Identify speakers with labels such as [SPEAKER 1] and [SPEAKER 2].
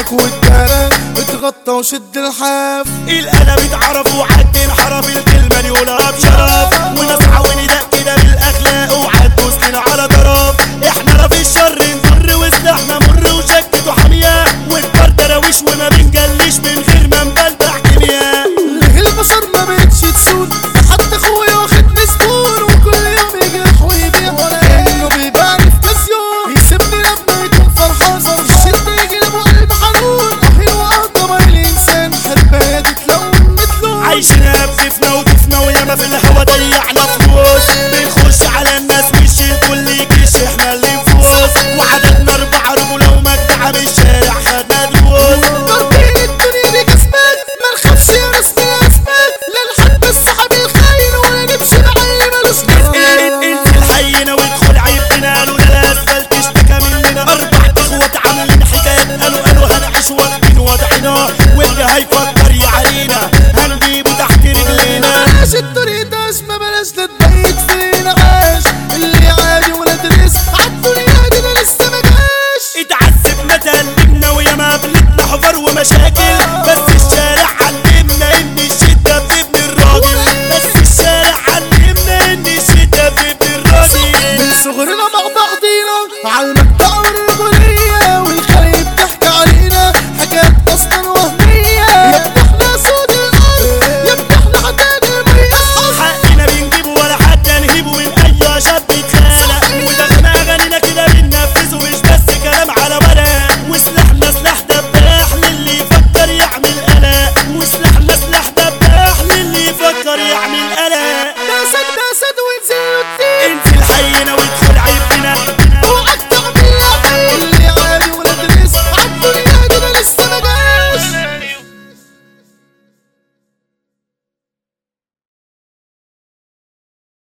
[SPEAKER 1] في بحرك والدارة اتغطى وشد الحاف.
[SPEAKER 2] القلم اتعرف وعد انحرف أنا في الهوا ضيعنا فلوس بيخش على الناس ويشيل كل جيش إحنا اللي نفوز. وعددنا أربعة رجولة ومجدعة من الشارع خدنا دروس
[SPEAKER 1] ضربين الدنيا بجسمك ما نخافش يا ناس اسمك لا نحب الصحاب الخاين ولا نمشي مع اللي ملوش
[SPEAKER 2] إنت الحي ناوي عيب بينا قالوا ده لا اسفلت مننا. أربع اخوات عاملين حكايات قالوا قالوا هنعيش واخدين وضعنا. واللي هيفكر يعلينا
[SPEAKER 1] I'm